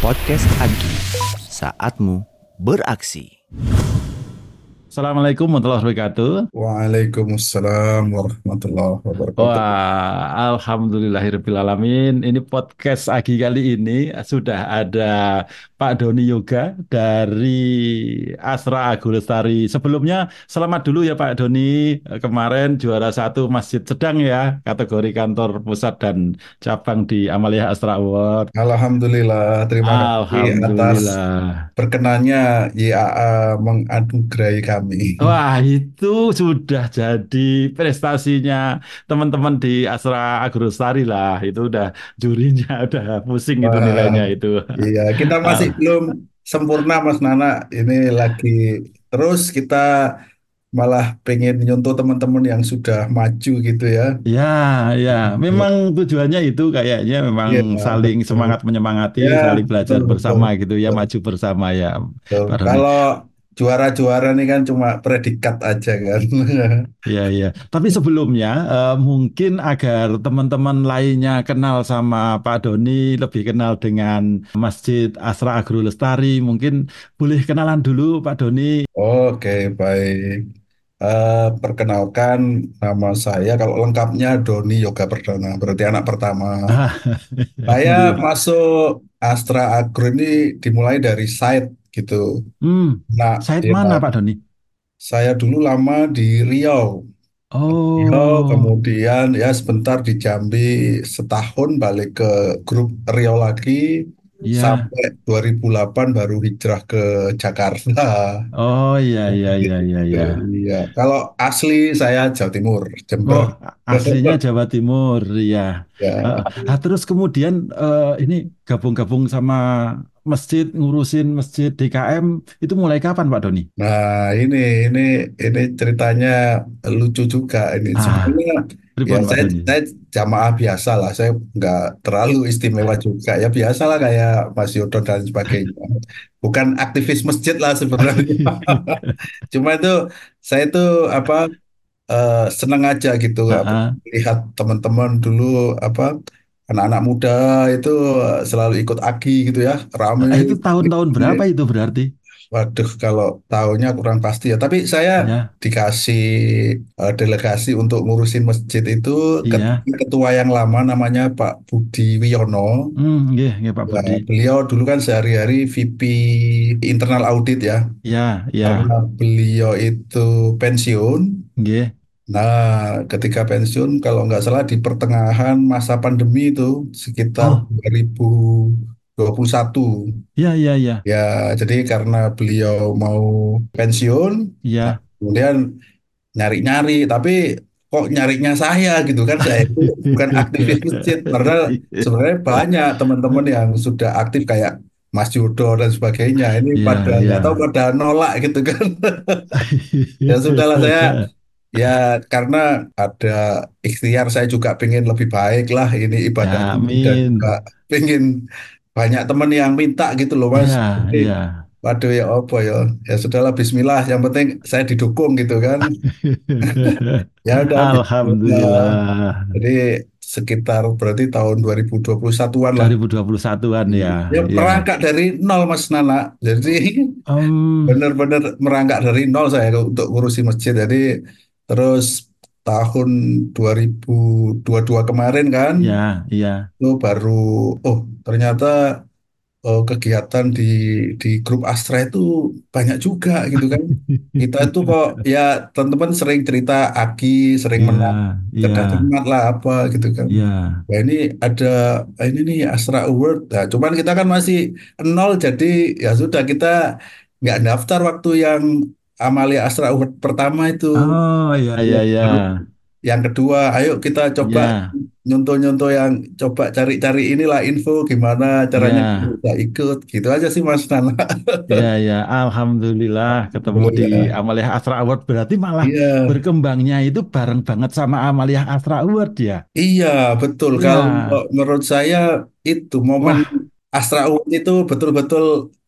Podcast Agi, saatmu beraksi. Assalamualaikum warahmatullahi wabarakatuh. Waalaikumsalam warahmatullahi wabarakatuh. Wah, alhamdulillahirrahmanirrahim. Ini podcast Agi kali ini sudah ada Pak Doni Yoga dari Asra Agung Lestari. Sebelumnya selamat dulu ya Pak Doni. Kemarin juara satu Masjid Sedang ya, kategori kantor pusat dan cabang di Amalia Asra Award. Alhamdulillah, terima kasih atas berkenannya YAA menganugerahi kami. Wah, itu sudah jadi prestasinya teman-teman di Asra Agrostari lah. Itu udah jurinya udah pusing itu nilainya itu. iya, kita masih belum sempurna Mas Nana. Ini lagi terus kita malah pengen nyontoh teman-teman yang sudah maju gitu ya. Ya, ya, memang tujuannya itu kayaknya memang saling betul. semangat menyemangati, Ya, saling belajar betul, betul, bersama gitu ya, betul, maju bersama ya, betul. Kalau juara-juara nih kan cuma predikat aja kan. Iya, iya. Tapi sebelumnya eh, mungkin agar teman-teman lainnya kenal sama Pak Doni, lebih kenal dengan Masjid Asra Agro Lestari, mungkin boleh kenalan dulu Pak Doni. Oke, baik. Eh, perkenalkan nama saya, kalau lengkapnya Doni Yoga Perdana, berarti anak pertama. Saya Alhamdulillah. masuk Astra Agro ini dimulai dari site gitu. Hmm, Nah, site ya, mana Pak Doni? saya dulu lama di Riau. Riau, Oh, kemudian ya sebentar di Jambi setahun balik ke grup Riau lagi iya. sampai 2008 baru hijrah ke Jakarta. Oh, iya, iya, iya, iya, iya. Iya, kalau asli saya Jawa Timur, Jember. Oh, aslinya Jawa Timur, ya. Ya, nah, terus kemudian eh, ini gabung-gabung sama masjid, ngurusin masjid DKM, itu mulai kapan Pak Doni? nah ini ini ini ceritanya lucu juga ini. Ah, Sebenarnya ya saya Doni? saya jamaah biasa lah, saya nggak terlalu istimewa juga. Ya biasa lah kayak Mas Yodo dan sebagainya. Bukan aktivis masjid lah sebenarnya. Cuma itu saya itu apa eh, senang aja gitu Ah, apa, ah. lihat teman-teman dulu apa anak-anak muda itu eh, selalu ikut AGI gitu ya, Ah, rame. itu tahun-tahun berapa itu berarti? Waduh, kalau tahunnya kurang pasti ya. Tapi saya Ya, dikasih eh, delegasi untuk ngurusin masjid itu iya. ketua, yang lama namanya Pak Budi Wiono. Hmm, nggih Pak Ya, Budi. beliau dulu kan sehari-hari VP internal audit ya. Ya, ya, Karena beliau itu pensiun. nggih. Nah, ketika pensiun, kalau nggak salah di pertengahan masa pandemi itu sekitar Oh, 2021. ya, ya, ya, Ya, jadi karena beliau mau pensiun, nah ya. kemudian nyari-nyari, tapi kok nyarinya saya gitu kan? Saya itu bukan aktivis masjid, padahal sebenarnya banyak teman-teman yang sudah aktif kayak Mas Yudo dan sebagainya. Ini Ya, pada nggak tahu pada nolak gitu kan? Ya sudahlah saya Ya, karena ada ikhtiar saya juga pengen lebih baik lah ini Ya, ibadah dan amin. juga pengen banyak teman yang minta gitu loh Mas. Ya, Jadi, ya. waduh ya apa ya, ya sudahlah Bismillah. Yang penting saya didukung gitu kan. Ya udah Bismillah. Alhamdulillah. Jadi sekitar berarti tahun 2021-an lah. 2021-an ya, Ya ya. merangkak dari nol Mas Nana. Jadi Em, benar-benar merangkak dari nol saya untuk ngurusi masjid. Jadi terus tahun 2022 kemarin kan ya, ya. itu baru oh ternyata oh, kegiatan di di grup Astra itu banyak juga gitu kan. Kita itu kok ya teman-teman sering cerita Aki sering menang Ya, cerdas ya, cermat lah apa gitu kan. ya. Ya ini ada ini nih Astra Award. Nah, cuman kita kan masih nol jadi ya sudah kita nggak daftar waktu yang Amalia Astra Award pertama itu. Oh, ya, ya, Ya, ya. baru yang kedua, ayo kita coba Ya, nyontoh-nyontoh yang coba cari-cari inilah info gimana caranya kita ya. bisa ikut. Gitu aja sih Mas Nana. Ya, ya, Alhamdulillah ketemu di Alhamdulillah. Amalia Astra Award berarti malah Iya, berkembangnya itu bareng banget sama Amalia Astra Award ya. iya betul. Kalau Ya, menurut saya itu momen wah, Astra Award itu betul-betul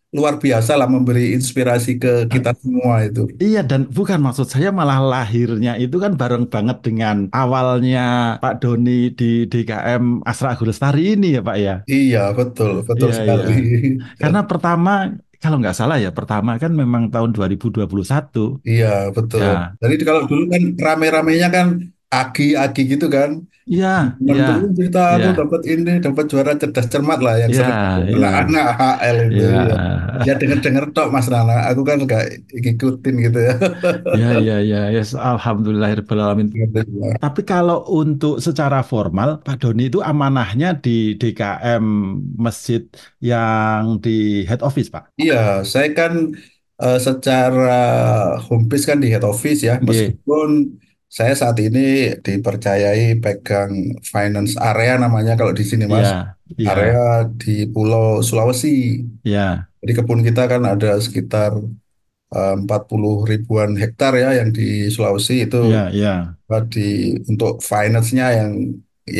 luar biasa lah memberi inspirasi ke kita semua itu. Iya dan bukan maksud saya malah lahirnya itu kan bareng banget dengan awalnya Pak Doni di DKM Astra Agulestari ini ya Pak ya. Iya, betul, betul Iya iya. sekali. Karena pertama kalau nggak salah ya pertama kan memang tahun 2021. Iya, betul. Ya, Jadi kalau dulu kan rame-ramenya kan agi-agi gitu kan. Iya, iya, cerita iya, aku dapat ini, dapat juara cerdas cermat lah yang iya, sering iya, anak HL itu. Iya. Ya denger-denger tok Mas Nana. Aku kan nggak ngikutin gitu ya. iya, iya, iya, yes, Alhamdulillahirrahmanirrahim. Tapi kalau untuk secara formal, Pak Doni itu amanahnya di DKM Masjid yang di head office, Pak. Iya, saya kan eh, secara home base kan di head office ya, Iya, meskipun saya saat ini dipercayai pegang finance area namanya kalau di sini iya, Mas, iya, area di Pulau Sulawesi. iya, Jadi kebun kita kan ada sekitar eh, 40 ribuan hektar ya yang di Sulawesi itu iya, iya. di untuk finance-nya yang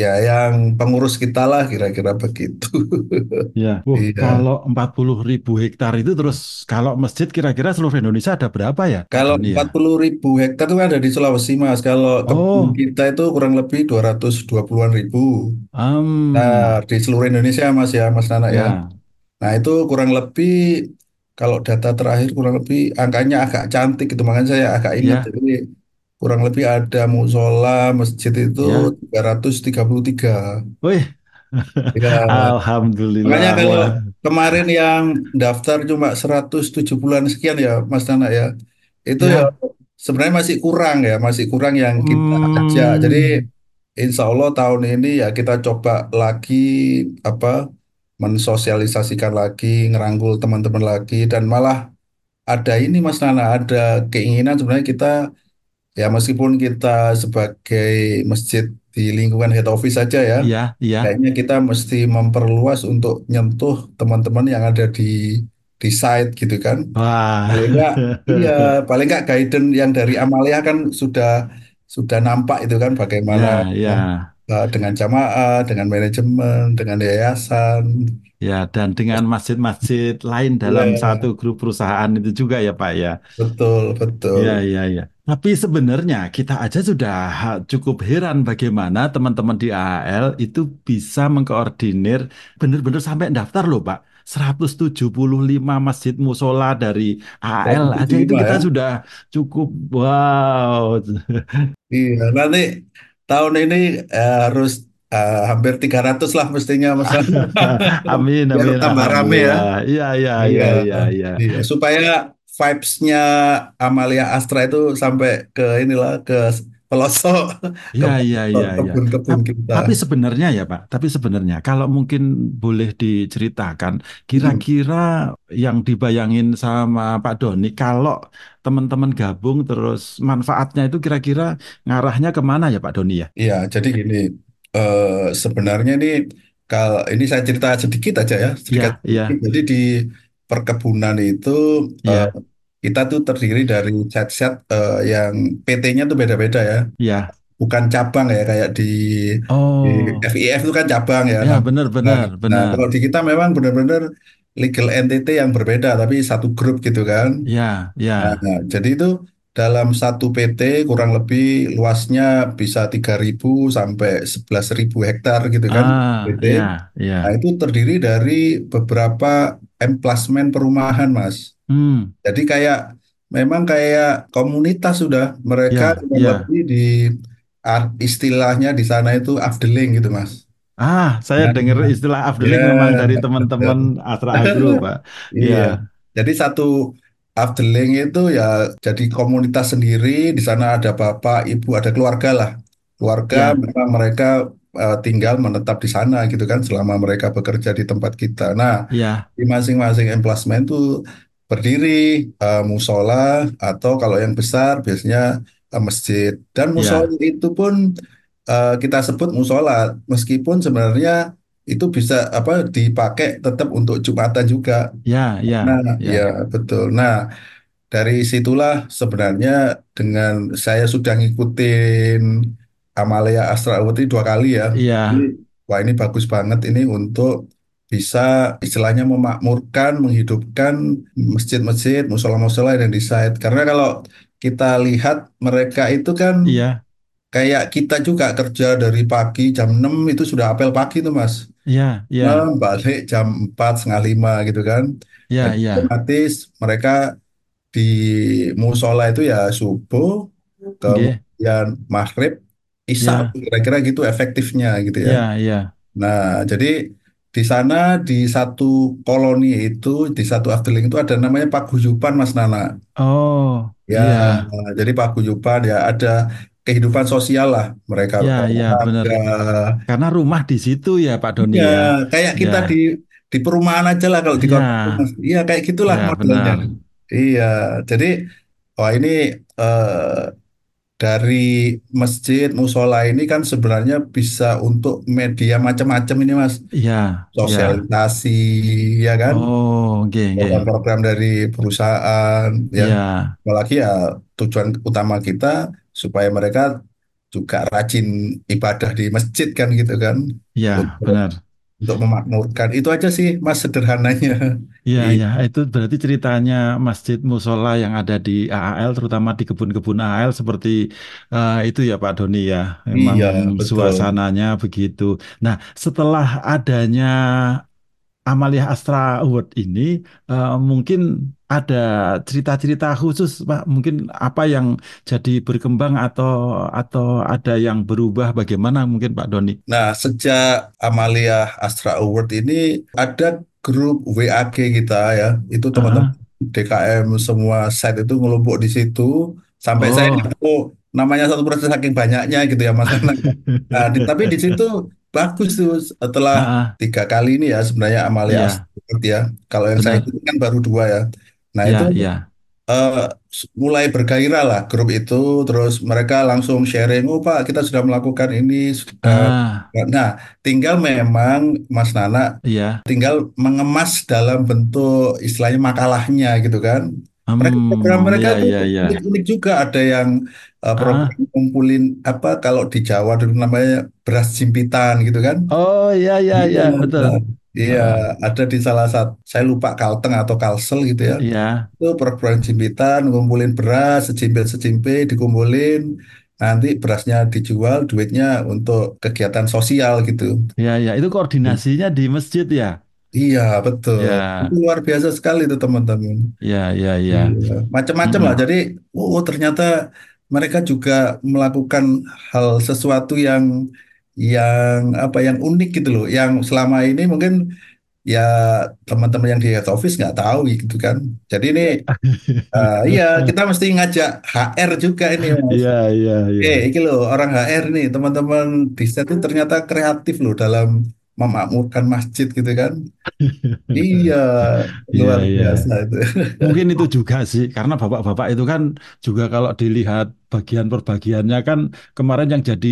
ya yang pengurus kita lah kira-kira begitu. Ya, Wah, Iya. kalau 40 ribu hektar itu terus kalau masjid kira-kira seluruh Indonesia ada berapa ya, Kalau ya? 40 ribu hektar itu ada di Sulawesi, Mas. Kalau Oh, kita itu kurang lebih 220-an ribu. Nah, um, di seluruh Indonesia, Mas ya, Mas Nana ya. ya, Nah, itu kurang lebih, kalau data terakhir kurang lebih angkanya agak cantik gitu. Makanya saya agak ingat. ya, Jadi kurang lebih ada musola, masjid itu ya. 333. Wih, Ya, makanya Alhamdulillah. kalau Wah, kemarin yang daftar cuma 170-an sekian ya, Mas Nana ya. Itu ya ya, sebenarnya masih kurang ya, masih kurang yang kita ajak. Jadi hmm, insya Allah tahun ini ya kita coba lagi apa mensosialisasikan lagi, ngerangkul teman-teman lagi dan malah ada ini Mas Nana, ada keinginan sebenarnya kita ya meskipun kita sebagai masjid di lingkungan head office saja ya, ya, ya. kayaknya kita mesti memperluas untuk nyentuh teman-teman yang ada di di site gitu kan. Wah, Paling enggak, iya, paling enggak guidance yang dari Amalia kan sudah sudah nampak itu kan bagaimana ya, ya. eh, dengan jamaah, dengan manajemen, dengan yayasan. Ya, dan dengan masjid-masjid lain dalam Iya, satu grup perusahaan itu juga ya, Pak ya. betul, betul. Iya, iya, iya. Tapi sebenarnya kita aja sudah ha- cukup heran bagaimana teman-teman di AHL itu bisa mengkoordinir benar-benar sampai daftar loh, Pak. 175 masjid musola dari AHL aja itu 175 kita ya. sudah cukup wow. Iya, nanti tahun ini eh, harus eh, hampir 300 lah mestinya Mas. Amin, Biar amin, tambah rame ya. alhamdulillah. Iya, iya, Iya, iya, iya, iya. iya. Supaya vibes-nya Amalia Astra itu sampai ke inilah ke pelosok ke Iya, iya, pelosok iya, iya. kebun-kebun kita. Tapi sebenarnya ya Pak, tapi sebenarnya kalau mungkin boleh diceritakan, Hmm. kira-kira yang dibayangin sama Pak Doni, kalau teman-teman gabung terus manfaatnya itu kira-kira ngarahnya ke mana ya Pak Doni ya? Iya, jadi gini, eh, sebenarnya ini kalau ini saya cerita sedikit aja ya, sedikit. Iya, iya, Jadi di perkebunan itu eh, iya, kita tuh terdiri dari set-set eh, yang PT-nya tuh beda-beda ya, iya. bukan cabang ya kayak di di Oh, FIF itu kan cabang ya. ya Nah, nah, benar-benar, nah, benar. kalau di kita memang benar-benar legal entity yang berbeda, tapi satu grup gitu kan. Ya, Nah, ya. nah, jadi itu dalam satu PT kurang lebih luasnya bisa 3.000 sampai 11.000 hektar gitu kan Ah, PT. ya, Nah, ya. itu terdiri dari beberapa emplasmen perumahan, Mas. Hmm, Jadi kayak memang kayak komunitas sudah mereka ya, kurang ya. lebih di istilahnya di sana itu afdeling gitu, Mas. Ah, saya Nah, dengar istilah afdeling memang dari ya, teman-teman. Astra Agro, Pak. Ya, Iya, jadi satu Afdeling itu ya jadi komunitas sendiri. Di sana ada bapak, ibu, ada keluarga lah. Keluarga ya, memang mereka eh, tinggal menetap di sana gitu kan selama mereka bekerja di tempat kita. Nah, ya, di masing-masing emplasmen itu berdiri eh, musola atau kalau yang besar biasanya eh, masjid. Dan musola ya, itu pun eh, kita sebut musola meskipun sebenarnya itu bisa apa dipakai tetap untuk Jumatan juga. ya, Nah, ya, ya ya, betul. Nah, dari situlah sebenarnya dengan saya sudah ngikutin Amalia Astrawati dua kali ya. Jadi, ya, wah ini bagus banget ini untuk bisa istilahnya memakmurkan, menghidupkan masjid-masjid, musola-musola yang di site. Karena kalau kita lihat mereka itu kan Iya, kayak kita juga kerja dari pagi jam 6 itu sudah apel pagi tuh Mas. iya, Nah, iya, balik jam 4 setengah 5 gitu kan. Iya, iya. otomatis mereka di musola itu ya subuh, Nggih. kemudian maghrib, isya, Iya, kira-kira gitu efektifnya gitu ya. iya, iya. Nah, jadi di sana di satu koloni itu, di satu afdeling itu ada namanya paguyuban Mas Nana. Oh, Ya, iya. jadi paguyuban ya ada kehidupan sosial lah mereka Iya, iya, benar. olahraga. Karena rumah di situ ya, Pak Doni Iya, ya. kayak Ya, kita di di perumahan aja lah kalau di kota. Mas. Iya, kayak gitulah ya modelnya. benar. Iya, jadi wah ini eh, dari masjid musola ini kan sebenarnya bisa untuk media macam-macam ini Mas. Iya. Sosialisasi, ya kan? Oh, oke, oke. Program-program dari perusahaan, ya. Iya, Apalagi ya tujuan utama kita supaya mereka juga rajin ibadah di masjid kan gitu kan. iya, benar. Untuk memakmurkan. Itu aja sih Mas sederhananya. Iya, I- iya. Itu berarti ceritanya Masjid Musola yang ada di AAL, terutama di kebun-kebun AAL seperti eh, itu ya, Pak Doni ya. Memang Iya, betul. suasananya begitu. Nah, setelah adanya Amalia Astra Award ini, eh, mungkin ada cerita-cerita khusus, Pak. Mungkin apa yang jadi berkembang atau atau ada yang berubah bagaimana mungkin Pak Doni? Nah, sejak Amalia Astra Award ini ada grup WAG kita ya. Itu teman-teman DKM semua site itu ngelompok di situ. Sampai saya oh, tahu namanya satu proses saking banyaknya gitu ya Mas. Nah, di- tapi di situ bagus tuh setelah ah, ah, tiga kali ini ya sebenarnya Amalia Astra Award ya. Kalau yang saya benar. ikuti kan baru dua ya. Nah, itu Iya, iya. eh, s- mulai bergairah lah grup itu, terus mereka langsung sharing, oh Pak, kita sudah melakukan ini, sudah. Ah, Nah, tinggal memang Mas Nana, iya. tinggal mengemas dalam bentuk istilahnya makalahnya gitu kan. Mereka program Hmm, mereka iya, tuh iya, iya. unik-unik juga, ada yang eh, program Ah, ngumpulin apa kalau di Jawa dulu namanya beras jimpitan gitu kan. oh, iya, iya, Iya, iya, betul. Iya, Ah, ada di salah satu, saya lupa Kalteng atau Kalsel gitu ya. Iya, itu program jimpitan ngumpulin beras sejimpit-sejimpit dikumpulin. Nanti berasnya dijual duitnya untuk kegiatan sosial gitu. Iya, iya. Itu koordinasinya di masjid ya? iya betul. Itu Ya, luar biasa sekali itu teman-teman. Ya, ya, ya. iya. Macam-macam lah. Mm-mm. jadi oh ternyata mereka juga melakukan hal sesuatu yang yang apa yang unik gitu loh. Yang selama ini mungkin ya teman-teman yang di head office nggak tahu gitu kan. Jadi ini eh, iya kita mesti ngajak HR juga ini Mas. Iya, iya, iya. Eh, iki loh orang HR nih, teman-teman di set itu ternyata kreatif loh dalam memakmurkan masjid gitu kan. Iya, Iya, luar iya. biasa itu. Mungkin itu juga sih, karena bapak-bapak itu kan juga kalau dilihat bagian perbagiannya kan kemarin yang jadi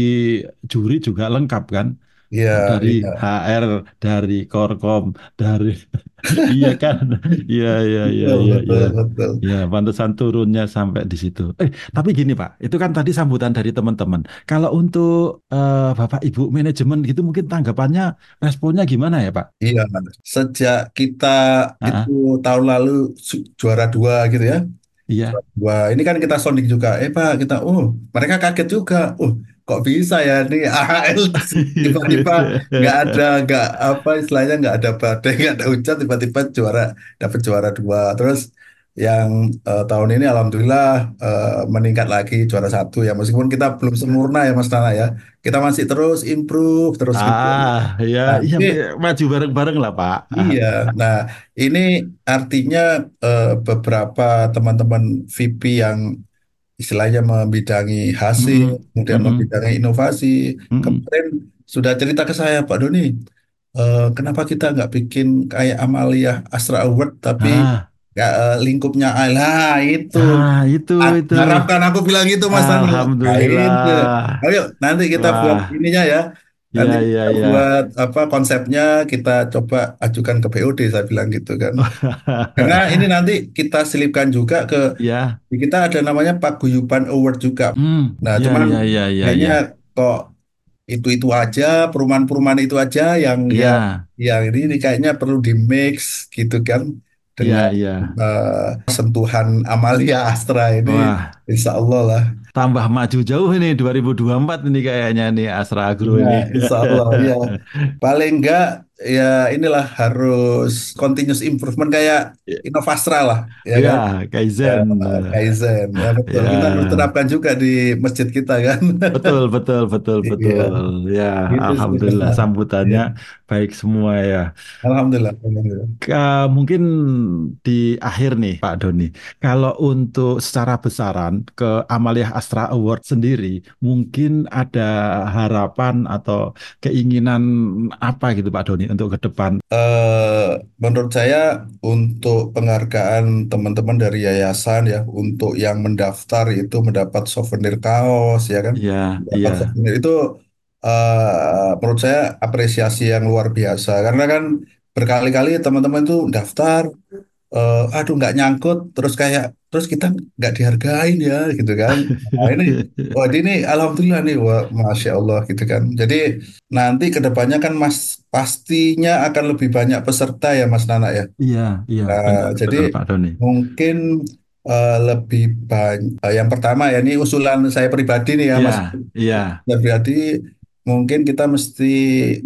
juri juga lengkap kan, Iya, dari iya, HR, dari Korkom, dari iya kan, iya iya iya betul, iya iya, betul, betul. ya pantesan turunnya sampai di situ. Eh tapi gini Pak, itu kan tadi sambutan dari teman-teman. Kalau untuk eh, Bapak Ibu manajemen gitu mungkin tanggapannya, responnya gimana ya Pak? Iya, sejak kita Ah, itu ah, tahun lalu su- juara dua gitu ya. iya. Wah, ini kan kita sounding juga. Eh Pak, kita, oh mereka kaget juga. Oh, kok bisa ya ini AHL tiba-tiba nggak ada, nggak apa istilahnya nggak ada badai, nggak ada hujan, tiba-tiba juara, dapat juara dua. Terus yang eh, tahun ini alhamdulillah eh, meningkat lagi juara satu ya. Meskipun kita belum sempurna ya Mas Nana ya, kita masih terus improve terus gitu. Ah, ya, Nah, iya ini maju bareng-bareng lah Pak. Ah, Iya, nah ini artinya eh, beberapa teman-teman VP yang istilahnya membidangi hasil, mm-mm, kemudian mm-mm, membidangi inovasi, mm-mm. kemarin sudah cerita ke saya, Pak Doni, eh, kenapa kita nggak bikin kayak Amalia Astra Award, tapi Ah, eh, lingkupnya A? Lah itu, ah itu Ah, itu. harapkan aku bilang gitu Mas Nano. Nah itu, Alhamdulillah. ayo nanti kita buat Wah, ininya ya. Nanti iya kita iya. buat apa konsepnya kita coba ajukan ke BOD saya bilang gitu kan. Karena ini nanti kita selipkan juga ke Ya, kita ada namanya Paguyuban Award juga. hmm, Nah, ya cuman ya ya ya kayaknya ya. kok itu-itu aja, perumahan-perumahan itu aja yang yang Iya, yang ini, ini kayaknya perlu di mix gitu kan dengan iya. eh, sentuhan Amalia Astra ini, Wah, Insya Allah lah. tambah maju jauh ini 2024 ini kayaknya nih Astra Agro Ya, ini. insya Allah ya. Paling enggak ya inilah harus continuous improvement kayak Innovastra lah, ya kan? Ya, Ya, Kaizen. Kaizen, ya betul. Kita harus Ya, terapkan juga di masjid kita kan. betul, betul, betul, Iya, betul. Ya, gitu sih. Alhamdulillah sambutannya Iya. baik semua ya. Alhamdulillah, alhamdulillah. Ka- mungkin di akhir nih Pak Doni, kalau untuk secara besaran ke Amalia Astra Award sendiri, mungkin ada harapan atau keinginan apa gitu Pak Doni untuk ke depan? Eh, menurut saya untuk penghargaan teman-teman dari yayasan ya, untuk yang mendaftar itu mendapat souvenir kaos ya kan, Iya, mendapat iya, souvenir itu eh, menurut saya apresiasi yang luar biasa. Karena kan berkali-kali teman-teman itu daftar eh, aduh nggak nyangkut. Terus kayak terus kita nggak dihargain ya gitu kan. Nah ini wah ini alhamdulillah nih wah masya Allah gitu kan. Jadi nanti ke depannya kan mas pastinya akan lebih banyak peserta ya Mas Nana ya. Iya, iya, Nah, benar, jadi benar Pak Doni. mungkin eh, lebih banyak yang pertama ya ini usulan saya pribadi nih ya Iya, Mas. iya, Ya, berarti mungkin kita mesti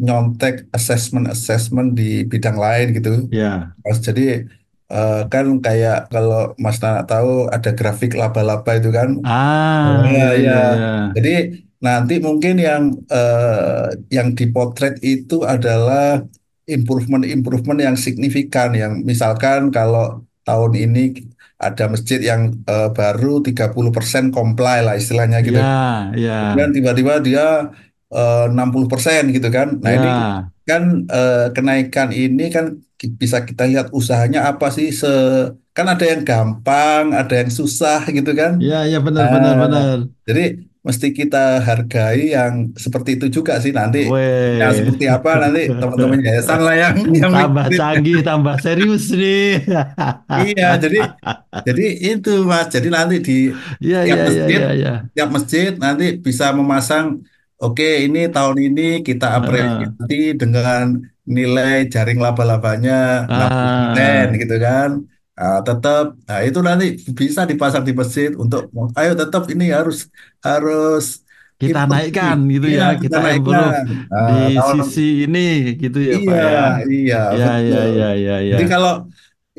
nyontek assessment-assessment di bidang lain gitu. iya. Mas, jadi eh, kan kayak kalau Mas Nana tahu ada grafik laba-laba itu kan. Ah, Ya, iya, ya. iya, iya, Jadi nanti mungkin yang eh, yang dipotret itu adalah improvement-improvement yang signifikan. Yang misalkan kalau tahun ini ada masjid yang eh, baru 30% comply lah istilahnya gitu. iya, iya, Kemudian tiba-tiba dia eh, 60% gitu kan. Nah ini iya, kan eh, kenaikan ini kan bisa kita lihat usahanya apa sih se kan ada yang gampang, ada yang susah gitu kan. iya, iya, benar, benar, Nah, benar. jadi mesti kita hargai yang seperti itu juga sih nanti. Yang Weh, seperti apa nanti teman-teman yayasan lah yang yang tambah mikirin. canggih, tambah serius nih. Iya, jadi jadi itu Mas. Jadi nanti di Iya, tiap iya, masjid iya, iya. tiap masjid nanti bisa memasang oke ini tahun ini kita apresiasi dengan nilai jaring laba-labanya 60% Ah, gitu kan. Nah, tetap nah itu nanti bisa dipasang di masjid untuk ayo tetap ini harus harus kita improve naikkan gitu Iya ya, kita kita naikkan. di Nah, tahun sisi ini gitu ya, iya Pak ya. iya Ya, ya, betul. ya, ya, ya. jadi kalau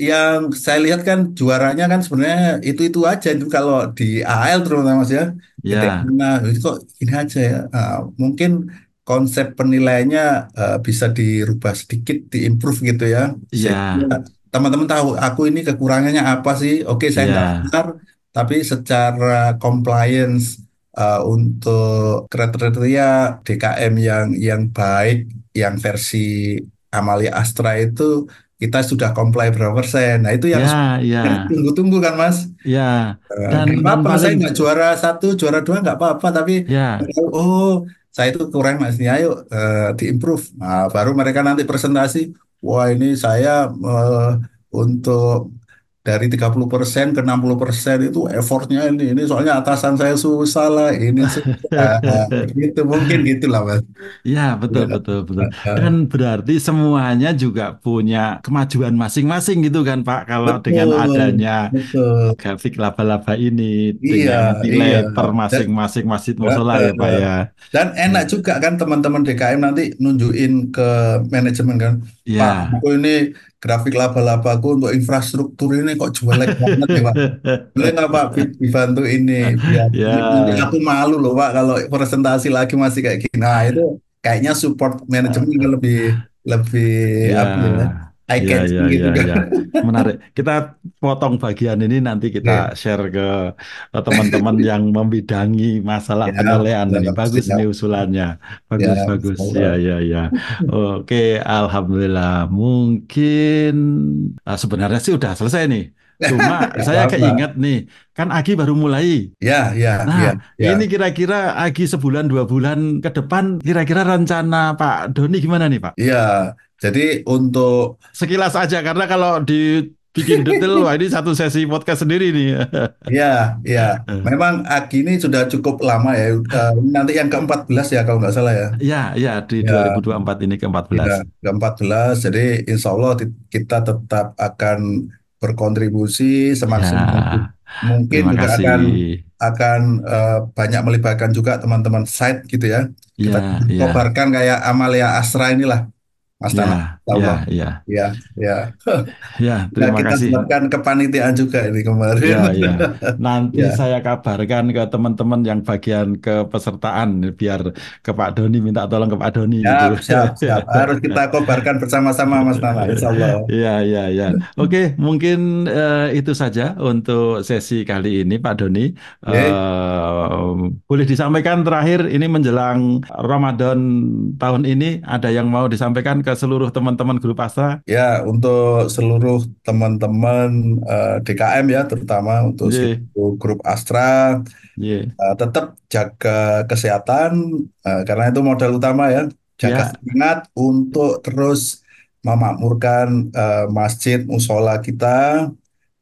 yang saya lihat kan juaranya kan sebenarnya itu-itu aja itu kalau di AL terutama Mas ya. Ya, mana itu kok ini aja ya. Ah, mungkin konsep penilaiannya eh, bisa dirubah sedikit diimprove gitu ya sehingga ya, teman-teman tahu aku ini kekurangannya apa sih oke saya nggak ya, benar tapi secara compliance eh, untuk kriteria DKM yang yang baik yang versi Amalia Astra itu kita sudah comply berapa persen. Nah itu yang ya, ya, tunggu-tunggu kan Mas. ya. Eh, Dan Nggak dan saya paling nggak juara satu, juara dua nggak apa-apa. Tapi ya, oh saya itu kurang Mas. Ini ayo eh, diimprove. Nah, baru mereka nanti presentasi. Wah ini saya eh, untuk dari 30% ke 60% itu effortnya ini. Ini soalnya atasan saya susah lah. Ini susah. Nah, gitu mungkin gitulah Mas. ya, betul, Ya. betul, betul. Dan berarti semuanya juga punya kemajuan masing-masing gitu kan, Pak. Kalau dengan Betul, adanya betul. grafik laba-laba ini Iya, dengan nilai iya. per masing-masing masjid musola ya, Pak ya. dan enak juga kan teman-teman DKM nanti nunjukin ke manajemen kan, Pak, Ya. aku ini grafik laba-labaku untuk infrastruktur ini kok jelek banget ya Pak. Boleh nggak Pak di- dibantu ini biar nanti Ya, aku malu loh Pak kalau presentasi lagi masih kayak gini. Nah itu kayaknya support manajemen lebih lebih apa ya ya, eye ya, catching ya, gitu ya, kan. ya. Menarik. Kita potong bagian ini nanti kita Oke. share ke teman-teman yang membidangi masalah Ya, penilaian ini. Bagus ini siap. usulannya. Ya, Bagus, bagus. insyaallah. Ya, ya, ya. Oke, alhamdulillah. Mungkin ah, sebenarnya sih udah selesai nih. Cuma saya keinget nih, kan Agi baru mulai. Ya, ya, Nah, ya, ya. ini kira-kira Agi sebulan dua bulan ke depan, kira-kira rencana Pak Doni gimana nih, Pak? Iya, jadi untuk Sekilas aja karena kalau di bikin detail, wah ini satu sesi podcast sendiri nih. Iya, iya. Memang Agi ini sudah cukup lama ya. Eh, nanti yang ke-14 ya kalau nggak salah ya. Ya, ya di Ya, 2024 ini ke-14. Iya, ke-14. Jadi insya Allah kita tetap akan berkontribusi semaksimal mungkin. Ya, Mungkin terima juga kasih. akan akan eh, banyak melibatkan juga teman-teman site gitu ya. Kita Ya, ya, kobarkan kayak Amalia Asra inilah, Mas ya, Allah. ya, ya, Ya, ya. ya. Nah, Terima kita kasih. buatkan kepanitiaan juga ini kemarin. Ya, ya. Nanti Ya, saya kabarkan ke teman-teman yang bagian kepesertaan biar ke Pak Doni minta tolong ke Pak Doni gitu. siap, siap. Harus kita kobarkan bersama-sama, Mas Tama. Insya Allah. Ya, ya, ya. Oke, mungkin eh, itu saja untuk sesi kali ini, Pak Doni. Oke. Eh, boleh disampaikan terakhir ini menjelang Ramadan tahun ini ada yang mau disampaikan ke seluruh teman-teman grup Astra? Ya, untuk seluruh teman-teman eh, DKM ya, terutama untuk Ye, seluruh grup Astra, ye, eh, tetap jaga kesehatan, eh, karena itu modal utama ya. Jaga ya, semangat untuk terus memakmurkan eh, masjid musola kita,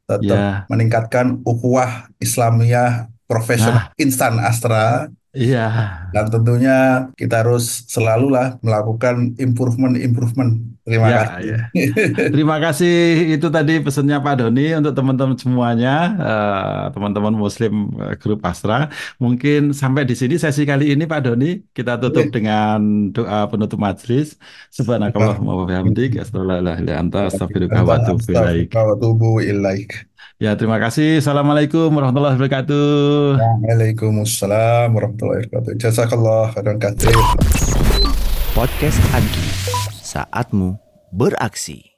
tetap ya. meningkatkan ukhuwah Islamiyah profesional Nah, instan Astra. Iya. Dan tentunya kita harus selalu lah melakukan improvement-improvement. Terima Ya, kasih. ya. Terima kasih. Itu tadi pesannya Pak Doni untuk teman-teman semuanya, eh, teman-teman Muslim eh, grup Astra. Mungkin sampai di sini sesi kali ini Pak Doni kita tutup Oke. dengan doa penutup majelis. Subhanakallahumma wa bihamdik, atubu ilaik. astaghfiruka wa atubu ilaik. Ya, terima kasih. Assalamualaikum warahmatullahi wabarakatuh. Waalaikumsalam warahmatullahi wabarakatuh. Jazakallah khairan katsir. Podcast Agi, saatmu beraksi.